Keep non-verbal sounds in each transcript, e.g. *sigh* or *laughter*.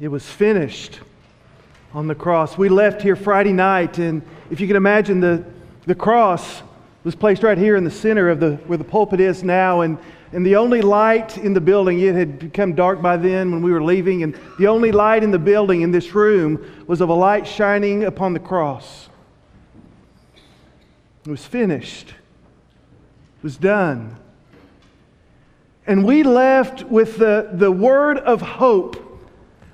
It was finished on the cross. We left here Friday night, and if you can imagine, the, the cross was placed right here in the center of the where the pulpit is now, and, and the only light in the building, it had become dark by then when we were leaving, and the only light in the building in this room was of a light shining upon the cross. It was finished. It was done. And we left with the, the word of hope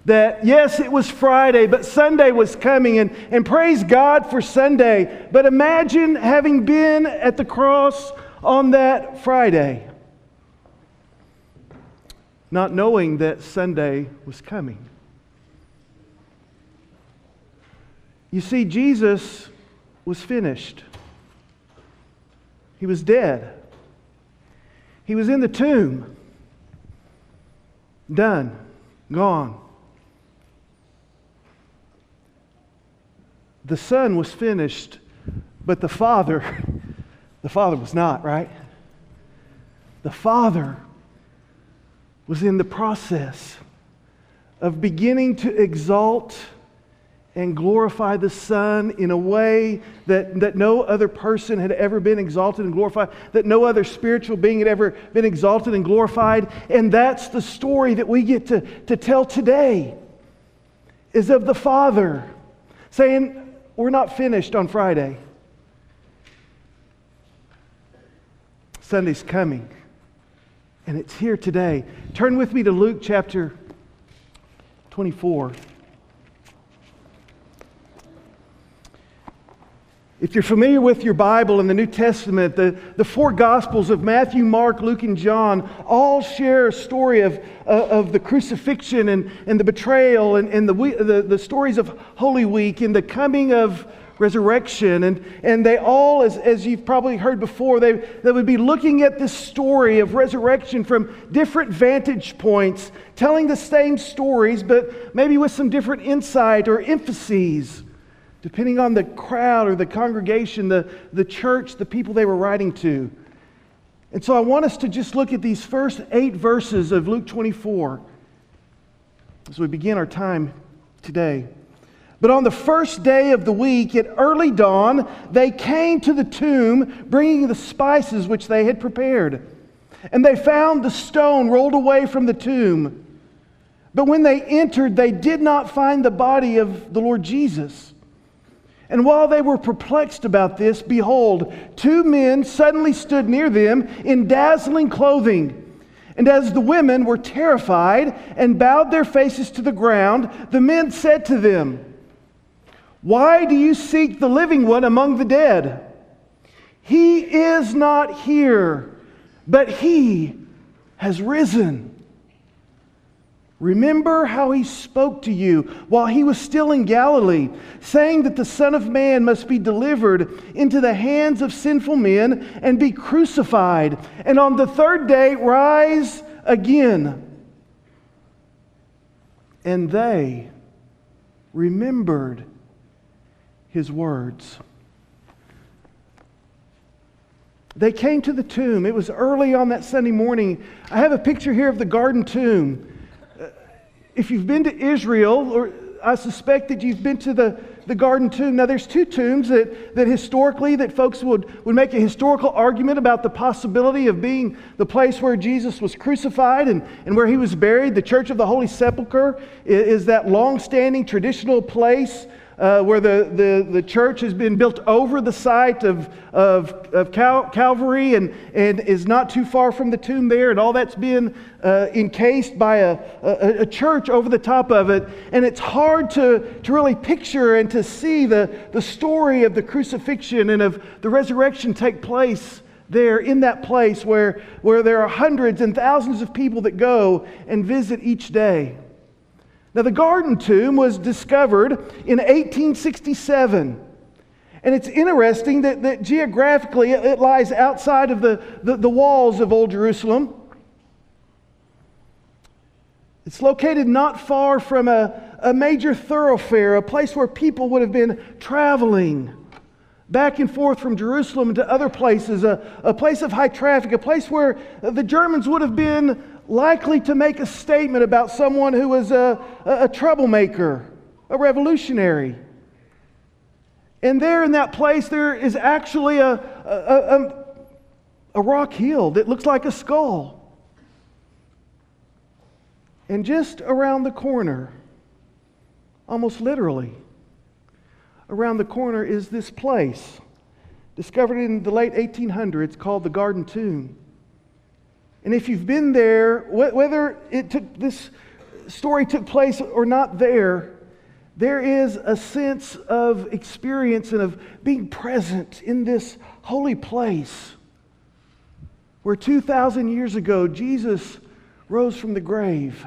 that yes, it was Friday, but Sunday was coming, and, and praise God for Sunday. But imagine having been at the cross on that Friday, not knowing that Sunday was coming. You see, Jesus was finished, he was dead. He was in the tomb. Done. Gone. The Son was finished, but the Father, *laughs* the Father was not, right? The Father was in the process of beginning to exalt and glorify the Son in a way that, that no other person had ever been exalted and glorified, that no other spiritual being had ever been exalted and glorified. And that's the story that we get to, to tell today is of the Father saying, We're not finished on Friday. Sunday's coming, and it's here today. Turn with me to Luke chapter 24. If you're familiar with your Bible and the New Testament, the, the four Gospels of Matthew, Mark, Luke, and John all share a story of, uh, of the crucifixion and, and the betrayal and, and the, the, the stories of Holy Week and the coming of resurrection. And, and they all, as, as you've probably heard before, they, they would be looking at this story of resurrection from different vantage points, telling the same stories, but maybe with some different insight or emphases depending on the crowd or the congregation, the, the church, the people they were writing to. And so I want us to just look at these first eight verses of Luke 24 as we begin our time today. But on the first day of the week, at early dawn, they came to the tomb bringing the spices which they had prepared. And they found the stone rolled away from the tomb. But when they entered, they did not find the body of the Lord Jesus. And while they were perplexed about this, behold, two men suddenly stood near them in dazzling clothing. And as the women were terrified and bowed their faces to the ground, the men said to them, Why do you seek the living one among the dead? He is not here, but he has risen. Remember how he spoke to you while he was still in Galilee, saying that the Son of Man must be delivered into the hands of sinful men and be crucified, and on the third day rise again. And they remembered his words. They came to the tomb. It was early on that Sunday morning. I have a picture here of the garden tomb if you've been to Israel, or I suspect that you've been to the, the garden tomb. Now, there's two tombs that, that historically that folks would, would make a historical argument about the possibility of being the place where Jesus was crucified and, and where he was buried. The Church of the Holy Sepulchre is, is that long-standing traditional place uh, where the, the, the church has been built over the site of, of, of Cal- Calvary and, and is not too far from the tomb there, and all that's been uh, encased by a, a, a, church over the top of it. And it's hard to, to really picture and to see the, the story of the crucifixion and of the resurrection take place there in that place where, where there are hundreds and thousands of people that go and visit each day. Now, the garden tomb was discovered in 1867. And it's interesting that, that geographically it lies outside of the, the, the walls of Old Jerusalem. It's located not far from a, a major thoroughfare, a place where people would have been traveling back and forth from Jerusalem to other places, a, a place of high traffic, a place where the Romans would have been likely to make a statement about someone who was a, a, troublemaker, a revolutionary. And there in that place, there is actually a, a, a, a rock hill that looks like a skull. And just around the corner, almost literally, around the corner is this place, discovered in the late 1800s, called the Garden Tomb. And if you've been there, whether it took, this story took place or not there, there is a sense of experience and of being present in this holy place where 2,000 years ago Jesus rose from the grave.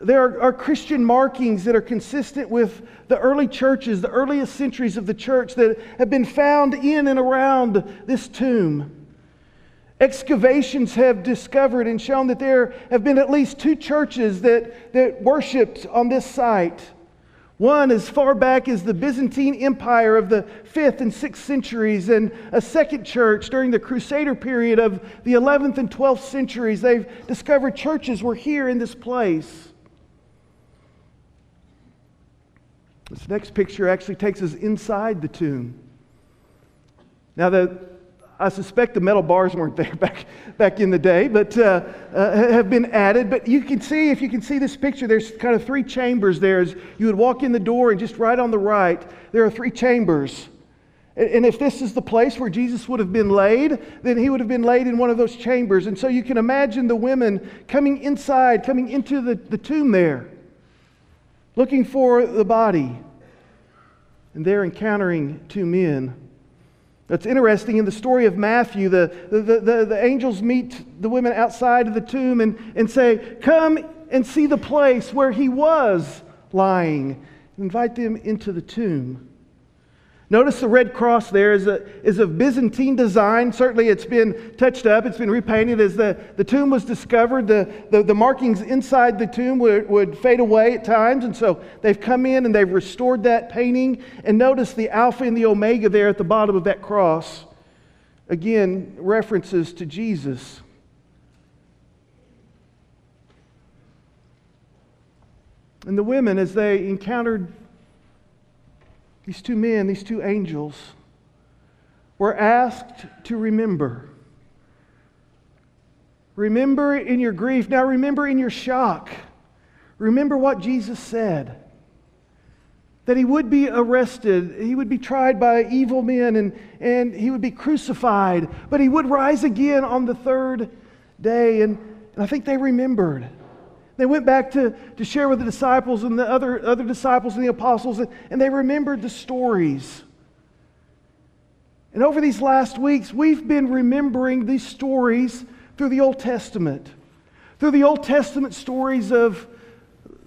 There are, are, Christian markings that are consistent with the early churches, the earliest centuries of the church that have been found in and around this tomb. Excavations have discovered and shown that there have been at least two churches that, that worshiped on this site. One as far back as the Byzantine Empire of the 5th and 6th centuries, and a second church during the Crusader period of the 11th and 12th centuries. They've discovered churches were here in this place. This next picture actually takes us inside the tomb. Now, the I suspect the metal bars weren't there *laughs* back, back in the day, but uh, uh, have been added. But you can see, if you can see this picture, there's kind of three chambers there. As you would walk in the door, and just right on the right, there are three chambers. And if this is the place where Jesus would have been laid, then he would have been laid in one of those chambers. And so you can imagine the women coming inside, coming into the, the tomb there, looking for the body. And they're encountering two men that's interesting in the story of Matthew. The, the, the, the, angels meet the women outside of the tomb and, and say, Come and see the place where he was lying. Invite them into the tomb. Notice the red cross there is, a, is of Byzantine design. Certainly it's been touched up, it's been repainted. As the, the tomb was discovered, the, the, the markings inside the tomb would, would fade away at times. And so they've come in and they've restored that painting. And notice the Alpha and the Omega there at the bottom of that cross. Again, references to Jesus. And the women, as they encountered these two men, these two angels, were asked to remember. Remember in your grief. Now remember in your shock. Remember what Jesus said that he would be arrested, he would be tried by evil men, and, and he would be crucified, but he would rise again on the third day. And, and I think they remembered. They went back to, to share with the disciples and the other, other disciples and the apostles, and, and they remembered the stories. And over these last weeks, we've been remembering these stories through the Old Testament, through the Old Testament stories of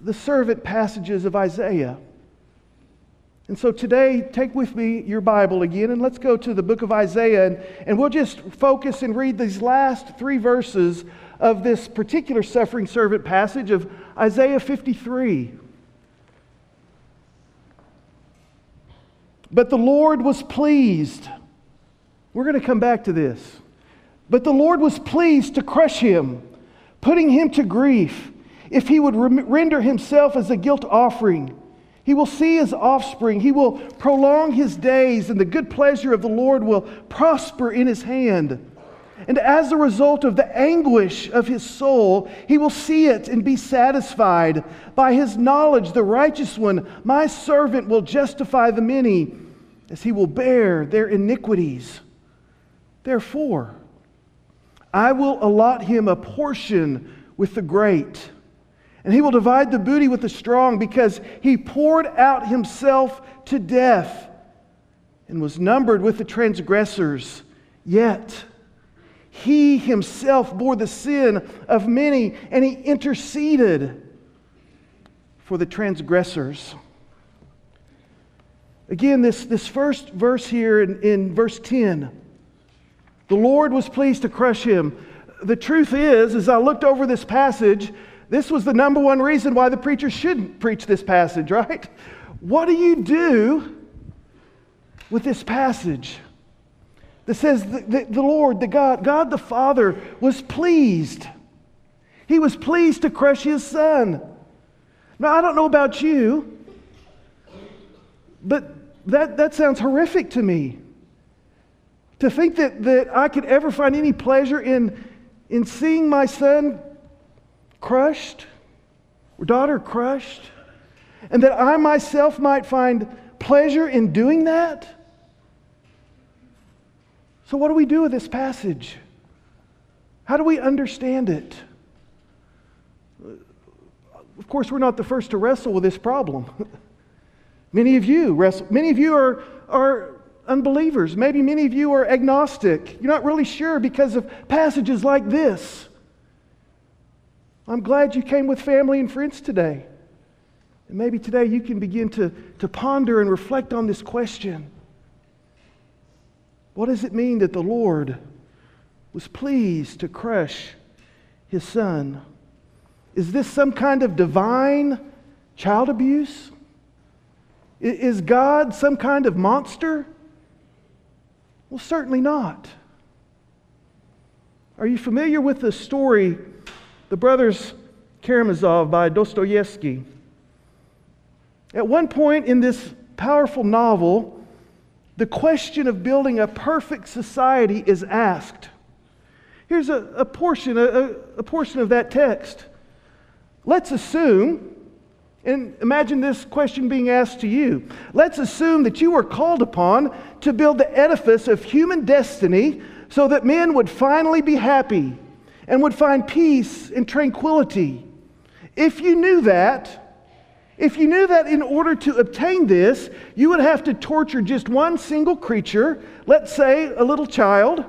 the servant passages of Isaiah. And so today, take with me your Bible again, and let's go to the book of Isaiah, and, and we'll just focus and read these last three verses of this particular suffering servant passage of Isaiah 53. But the Lord was pleased. We're going to come back to this. But the Lord was pleased to crush him, putting him to grief, if he would render himself as a guilt offering. He will see his offspring. He will prolong his days, and the good pleasure of the Lord will prosper in his hand. And as a result of the anguish of his soul, he will see it and be satisfied. By his knowledge, the righteous one, my servant, will justify the many as he will bear their iniquities. Therefore, I will allot him a portion with the great, and he will divide the booty with the strong, because he poured out himself to death and was numbered with the transgressors. Yet, he himself bore the sin of many and he interceded for the transgressors. Again, this, this first verse here in, in verse 10 the Lord was pleased to crush him. The truth is, as I looked over this passage, this was the number one reason why the preacher shouldn't preach this passage, *laughs* right? What do you do with this passage? That says the, the, Lord, the God, God the Father was pleased. He was pleased to crush his son. Now, I don't know about you, but that, that sounds horrific to me. To think that, that I could ever find any pleasure in, in seeing my son crushed or daughter crushed, and that I myself might find pleasure in doing that. So, what do we do with this passage? How do we understand it? Of course, we're not the first to wrestle with this problem. *laughs* many of you wrestle, many of you are, are unbelievers. Maybe many of you are agnostic. You're not really sure because of passages like this. I'm glad you came with family and friends today. And maybe today you can begin to, to ponder and reflect on this question What does it mean that the Lord was pleased to crush his son? Is this some kind of divine child abuse? Is God some kind of monster? Well, certainly not. Are you familiar with the story, The Brothers Karamazov by Dostoevsky? At one point in this powerful novel, the question of building a perfect society is asked. Here's a, a portion, a, a portion of that text. Let's assume, and imagine this question being asked to you. Let's assume that you were called upon to build the edifice of human destiny so that men would finally be happy and would find peace and tranquility. If you knew that, if you knew that in order to obtain this, you would have to torture just one single creature, let's say a little child,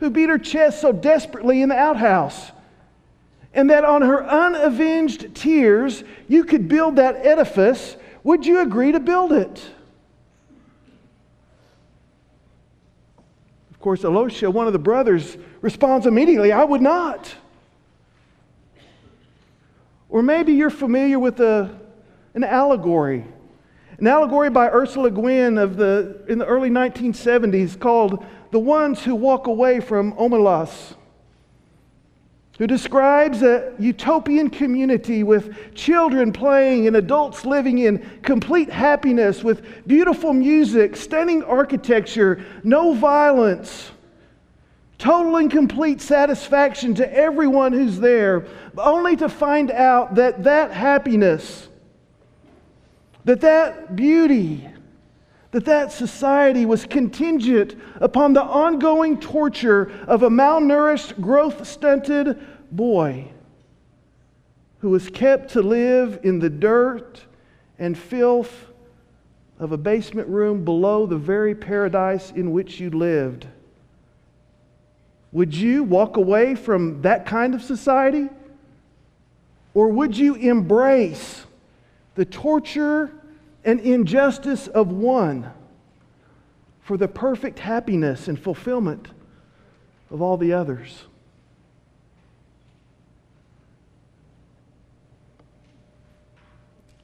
who beat her chest so desperately in the outhouse and that on her unavenged tears you could build that edifice, would you agree to build it? Of course, Alyosha, one of the brothers, responds immediately, I would not. Or maybe you're familiar with a, an allegory. An allegory by Ursula Guin of the, in the early 1970s called The Ones Who Walk Away from Omelas who describes a utopian community with children playing and adults living in complete happiness with beautiful music, stunning architecture, no violence, total and complete satisfaction to everyone who's there, only to find out that that happiness, that that beauty, that that society was contingent upon the ongoing torture of a malnourished, growth stunted boy who was kept to live in the dirt and filth of a basement room below the very paradise in which you lived. Would you walk away from that kind of society? Or would you embrace the torture and injustice of one for the perfect happiness and fulfillment of all the others.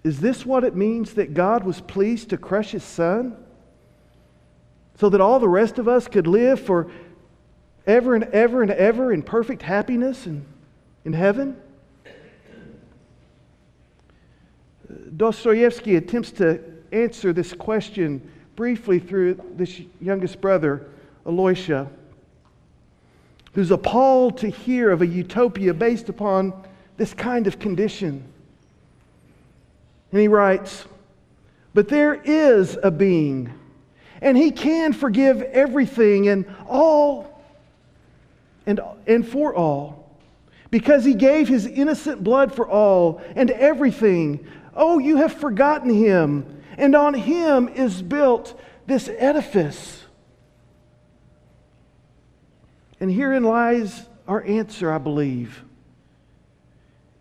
Is this what it means that God was pleased to crush his son? So that all the rest of us could live for ever and ever and ever in perfect happiness and in heaven? Dostoevsky attempts to answer this question briefly through this youngest brother, Alyosha, who's appalled to hear of a utopia based upon this kind of condition. And he writes, But there is a being, and he can forgive everything and all and, and for all, because he gave his innocent blood for all and everything Oh, you have forgotten him, and on him is built this edifice. And herein lies our answer, I believe.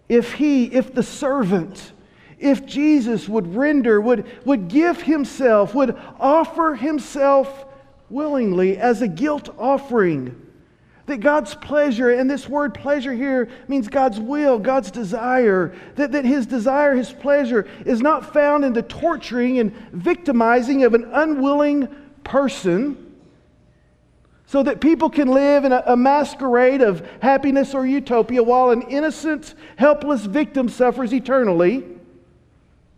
If he, if the servant, if Jesus would render, would, would give himself, would offer himself willingly as a guilt offering, that God's pleasure, and this word pleasure here means God's will, God's desire, that, that His desire, His pleasure is not found in the torturing and victimizing of an unwilling person. so that people can live in a, a, masquerade of happiness or utopia while an innocent, helpless victim suffers eternally,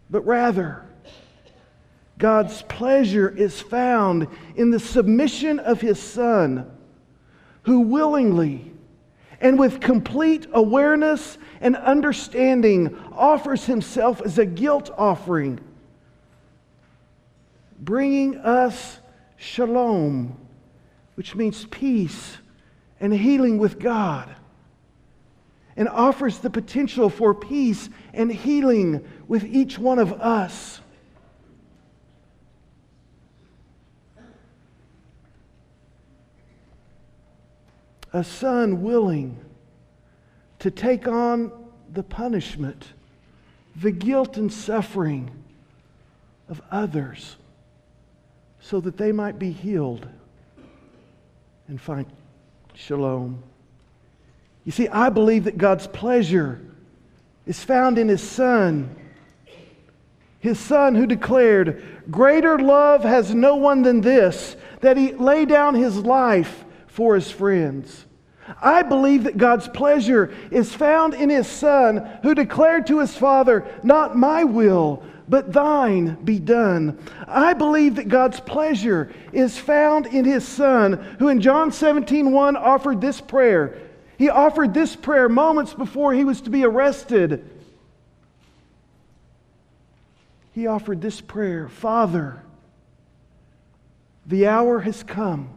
but rather, God's pleasure is found in the submission of His Son, who willingly and with complete awareness and understanding offers Himself as a guilt offering, bringing us shalom which means peace and healing with God, and offers the potential for peace and healing with each one of us. A son willing to take on the punishment, the guilt and suffering of others so that they might be healed and find shalom. You see, I believe that God's pleasure is found in His Son. His Son who declared, Greater love has no one than this, that He lay down His life for His friends. I believe that God's pleasure is found in His Son who declared to His Father, Not my will, but thine be done. I believe that God's pleasure is found in his son, who in John 17, 1 offered this prayer. He offered this prayer moments before he was to be arrested. He offered this prayer Father, the hour has come.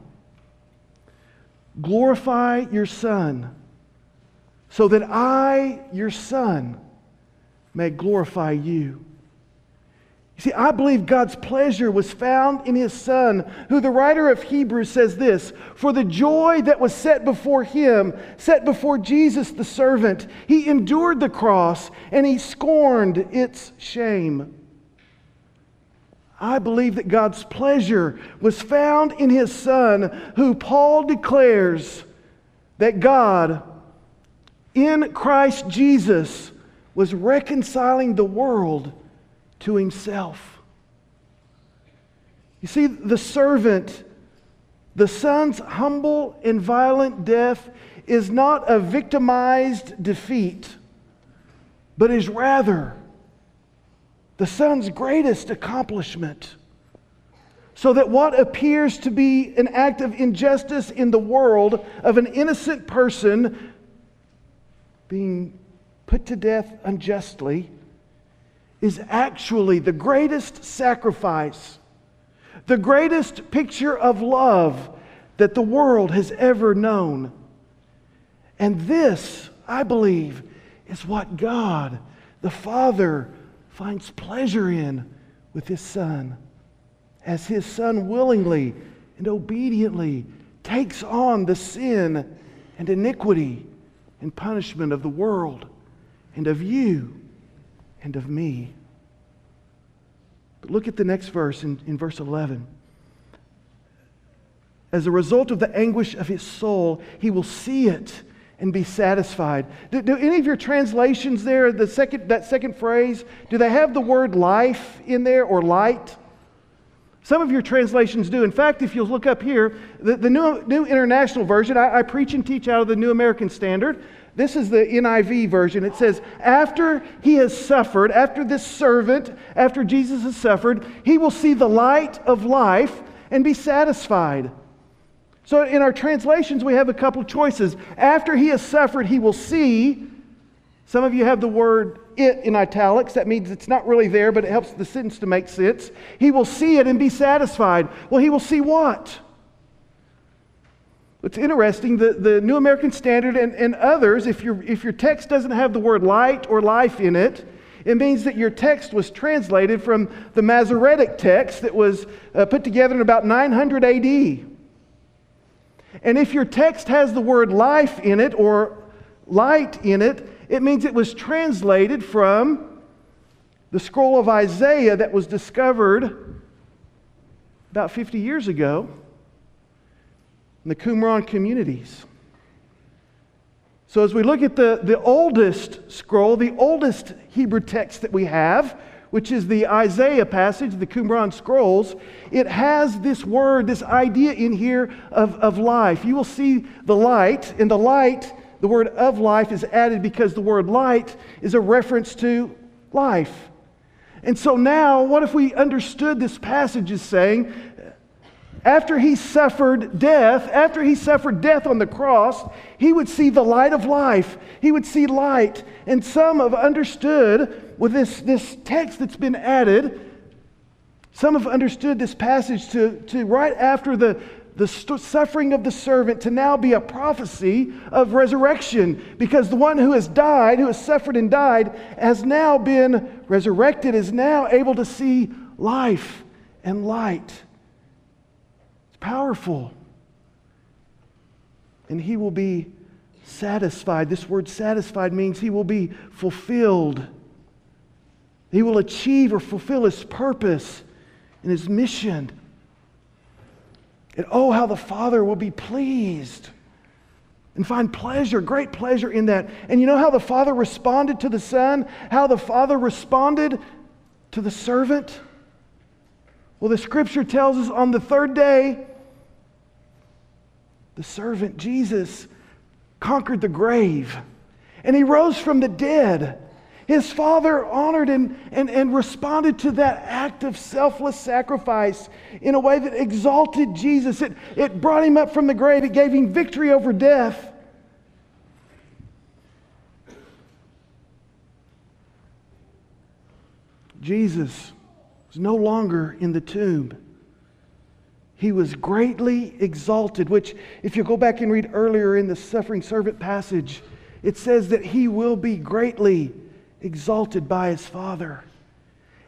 Glorify your Son, so that I, your Son, may glorify you. You see, I believe God's pleasure was found in his Son, who the writer of Hebrews says this For the joy that was set before him, set before Jesus the servant, he endured the cross and he scorned its shame. I believe that God's pleasure was found in his Son, who Paul declares that God, in Christ Jesus, was reconciling the world to himself. You see, the servant, the son's humble and violent death is not a victimized defeat, but is rather the son's greatest accomplishment. So that what appears to be an act of injustice in the world of an innocent person being put to death unjustly is actually the greatest sacrifice, the greatest picture of love that the world has ever known. And this, I believe, is what God, the Father, finds pleasure in with His Son, as His Son willingly and obediently takes on the sin and iniquity and punishment of the world and of you and of me. But look at the next verse in, in verse 11. As a result of the anguish of his soul, he will see it and be satisfied. Do, do, any of your translations there, the second, that second phrase, do they have the word life in there or light? Some of your translations do. In fact, if you'll look up here, the, the New, New International Version, I, I preach and teach out of the New American Standard. This is the NIV version. It says, After he has suffered, after this servant, after Jesus has suffered, he will see the light of life and be satisfied. So in our translations, we have a couple of choices. After he has suffered, he will see. Some of you have the word it in italics. That means it's not really there, but it helps the sentence to make sense. He will see it and be satisfied. Well, he will see what? It's interesting, the, the New American Standard and, and others, if, your if your text doesn't have the word light or life in it, it means that your text was translated from the Masoretic text that was uh, put together in about 900 AD. And if your text has the word life in it or light in it, it means it was translated from the scroll of Isaiah that was discovered about 50 years ago in the Qumran communities. So, as we look at the, the oldest scroll, the oldest Hebrew text that we have, which is the Isaiah passage, the Qumran scrolls, it has this word, this idea in here of, of life. You will see the light, and the light, the word of life is added because the word light is a reference to life. And so now, what if we understood this passage is saying after he suffered death, after he suffered death on the cross, he would see the light of life. He would see light. And some have understood with this, this text that's been added, some have understood this passage to, to right after the, the st- suffering of the servant to now be a prophecy of resurrection because the one who has died, who has suffered and died, has now been resurrected, is now able to see life and light powerful. And he will be satisfied. This word satisfied means he will be fulfilled. He will achieve or fulfill his purpose and his mission. And oh, how the Father will be pleased and find pleasure, great pleasure in that. And you know how the Father responded to the Son? How the Father responded to the servant? Well, the scripture tells us on the third day, the servant Jesus conquered the grave and he rose from the dead. His father honored and, and, and responded to that act of selfless sacrifice in a way that exalted Jesus. It, it brought him up from the grave, it gave him victory over death. Jesus was no longer in the tomb. He was greatly exalted, which, if you go back and read earlier in the suffering servant passage, it says that he will be greatly exalted by his Father.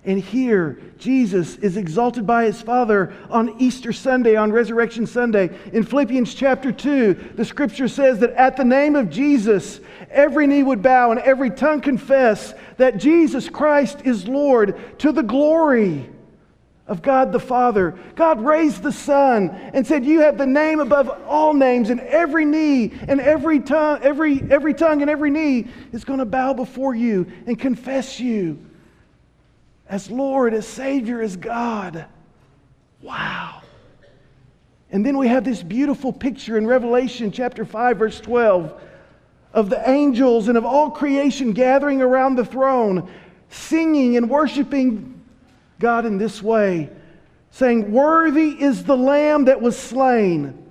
And here, Jesus is exalted by his Father on Easter Sunday, on Resurrection Sunday. In Philippians chapter 2, the scripture says that at the name of Jesus, every knee would bow and every tongue confess that Jesus Christ is Lord to the glory of God the Father. God raised the Son and said, You have the name above all names, and every knee and every tongue, every, every tongue and every knee is going to bow before you and confess you as Lord, as Savior, as God. Wow. And then we have this beautiful picture in Revelation chapter 5, verse 12, of the angels and of all creation gathering around the throne, singing and worshiping God in this way, saying, Worthy is the Lamb that was slain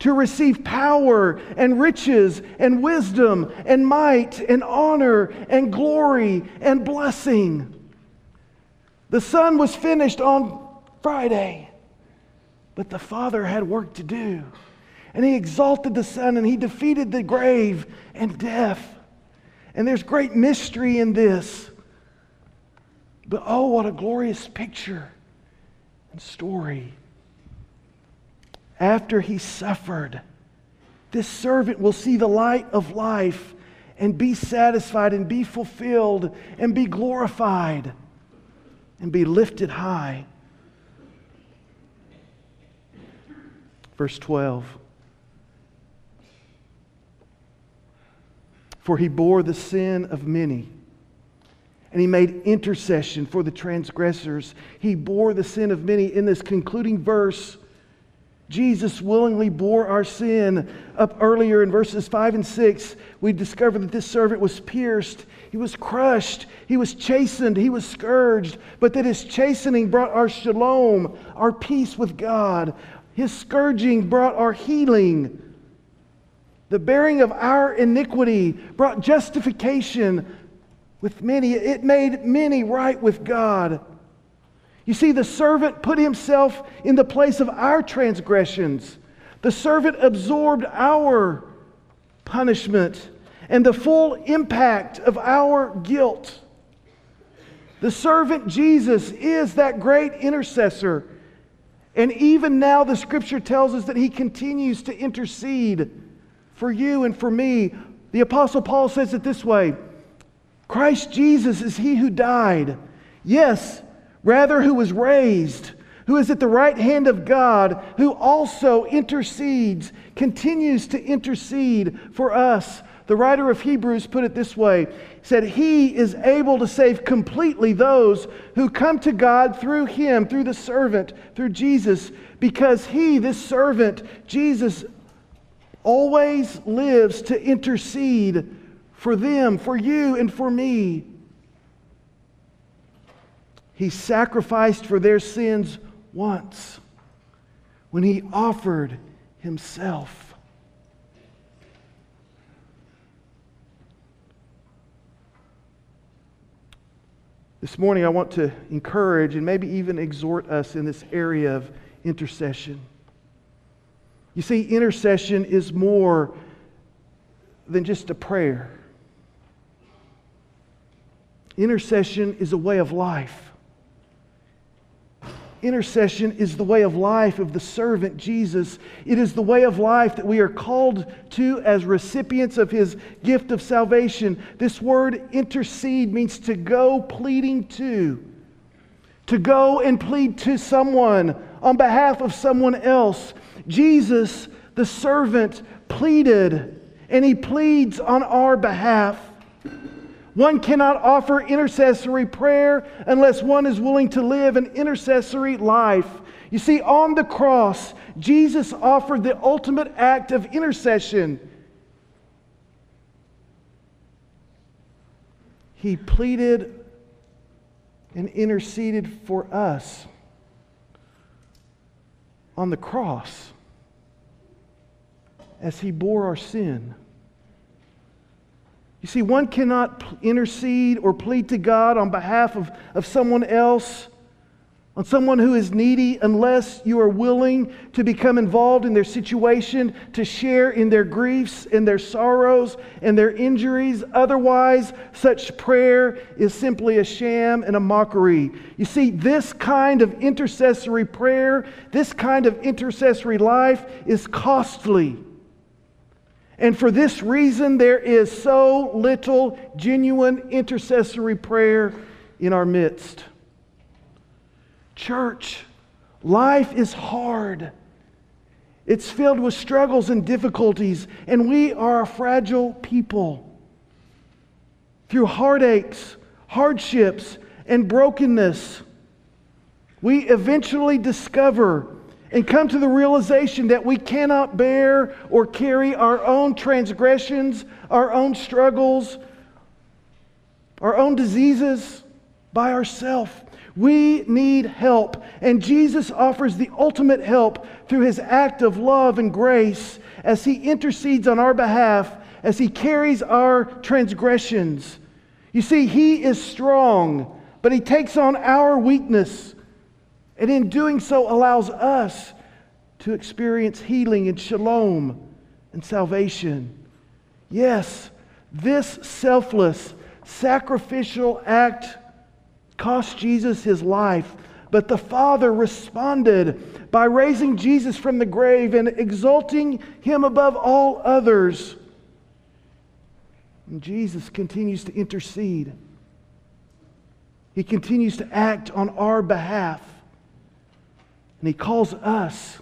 to receive power and riches and wisdom and might and honor and glory and blessing. The Son was finished on Friday, but the Father had work to do. And He exalted the Son and He defeated the grave and death. And there's great mystery in this. But oh, what a glorious picture and story. After he suffered, this servant will see the light of life and be satisfied and be fulfilled and be glorified and be lifted high. Verse 12. For he bore the sin of many and he made intercession for the transgressors. He bore the sin of many. In this concluding verse, Jesus willingly bore our sin. Up earlier in verses 5 and 6, we discover that this servant was pierced, he was crushed, he was chastened, he was scourged, but that his chastening brought our shalom, our peace with God. His scourging brought our healing. The bearing of our iniquity brought justification with many. It made many right with God. You see, the servant put himself in the place of our transgressions. The servant absorbed our punishment and the full impact of our guilt. The servant Jesus is that great intercessor. And even now, the scripture tells us that he continues to intercede for you and for me. The Apostle Paul says it this way Christ Jesus is he who died. Yes, rather, who was raised, who is at the right hand of God, who also intercedes, continues to intercede for us. The writer of Hebrews put it this way said, He is able to save completely those who come to God through Him, through the servant, through Jesus, because He, this servant, Jesus, always lives to intercede for them, for you, and for me. He sacrificed for their sins once when He offered Himself. This morning, I want to encourage and maybe even exhort us in this area of intercession. You see, intercession is more than just a prayer, intercession is a way of life. Intercession is the way of life of the servant Jesus. It is the way of life that we are called to as recipients of his gift of salvation. This word intercede means to go pleading to, to go and plead to someone on behalf of someone else. Jesus, the servant, pleaded, and he pleads on our behalf. One cannot offer intercessory prayer unless one is willing to live an intercessory life. You see, on the cross, Jesus offered the ultimate act of intercession. He pleaded and interceded for us on the cross as he bore our sin. You see, one cannot intercede or plead to God on behalf of, of someone else, on someone who is needy, unless you are willing to become involved in their situation, to share in their griefs and their sorrows and their injuries. Otherwise, such prayer is simply a sham and a mockery. You see, this kind of intercessory prayer, this kind of intercessory life is costly. And for this reason, there is so little genuine intercessory prayer in our midst. Church, life is hard. It's filled with struggles and difficulties, and we are a fragile people. Through heartaches, hardships, and brokenness, we eventually discover and come to the realization that we cannot bear or carry our own transgressions, our own struggles, our own diseases by ourselves. We need help, and Jesus offers the ultimate help through his act of love and grace as he intercedes on our behalf, as he carries our transgressions. You see, he is strong, but he takes on our weakness and in doing so, allows us to experience healing and shalom and salvation. Yes, this selfless, sacrificial act cost Jesus his life, but the Father responded by raising Jesus from the grave and exalting him above all others. And Jesus continues to intercede. He continues to act on our behalf. And He calls us,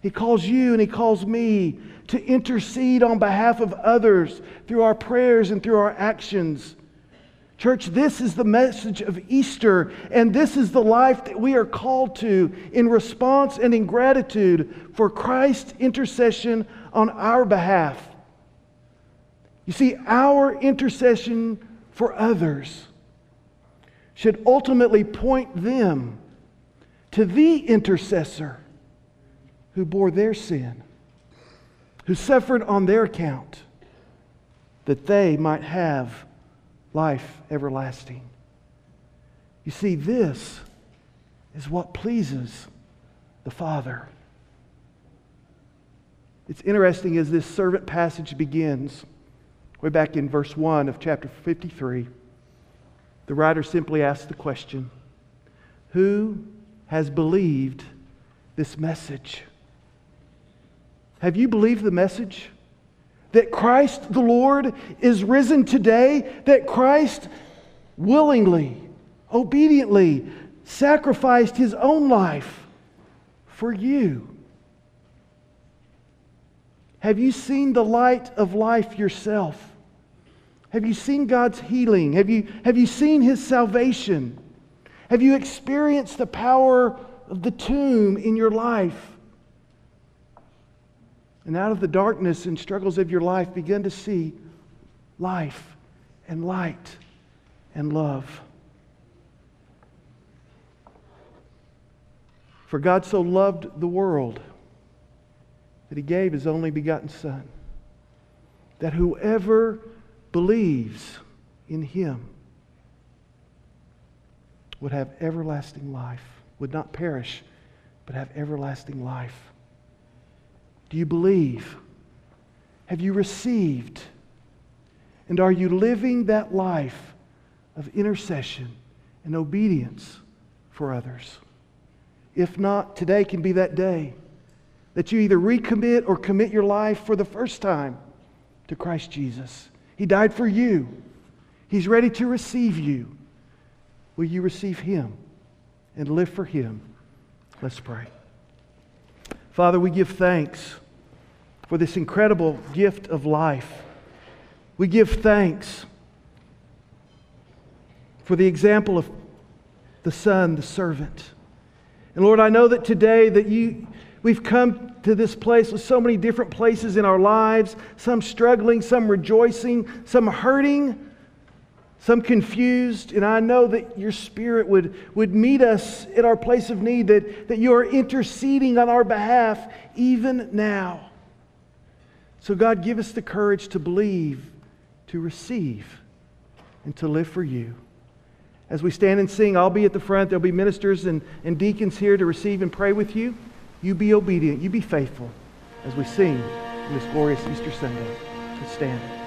He calls you, and He calls me to intercede on behalf of others through our prayers and through our actions. Church, this is the message of Easter, and this is the life that we are called to in response and in gratitude for Christ's intercession on our behalf. You see, our intercession for others should ultimately point them to the intercessor who bore their sin, who suffered on their account, that they might have life everlasting. You see, this is what pleases the Father. It's interesting as this servant passage begins, way back in verse 1 of chapter 53, the writer simply asks the question Who has believed this message. Have you believed the message? That Christ the Lord is risen today, that Christ willingly, obediently sacrificed his own life for you. Have you seen the light of life yourself? Have you seen God's healing? Have you, have you seen His salvation? Have you experienced the power of the tomb in your life? And out of the darkness and struggles of your life, begin to see life and light and love. For God so loved the world that he gave his only begotten Son, that whoever believes in him would have everlasting life, would not perish, but have everlasting life. Do you believe? Have you received? And are you living that life of intercession and obedience for others? If not, today can be that day that you either recommit or commit your life for the first time to Christ Jesus. He died for you, He's ready to receive you. Will you receive Him and live for Him? Let's pray. Father, we give thanks for this incredible gift of life. We give thanks for the example of the son, the servant. And Lord, I know that today that you we've come to this place with so many different places in our lives, some struggling, some rejoicing, some hurting, some confused. And I know that your spirit would, would meet us at our place of need, that, that you are interceding on our behalf even now. So, God, give us the courage to believe, to receive, and to live for you. As we stand and sing, I'll be at the front. There'll be ministers and, and deacons here to receive and pray with you. You be obedient. You be faithful as we sing this glorious Easter Sunday. Let's stand.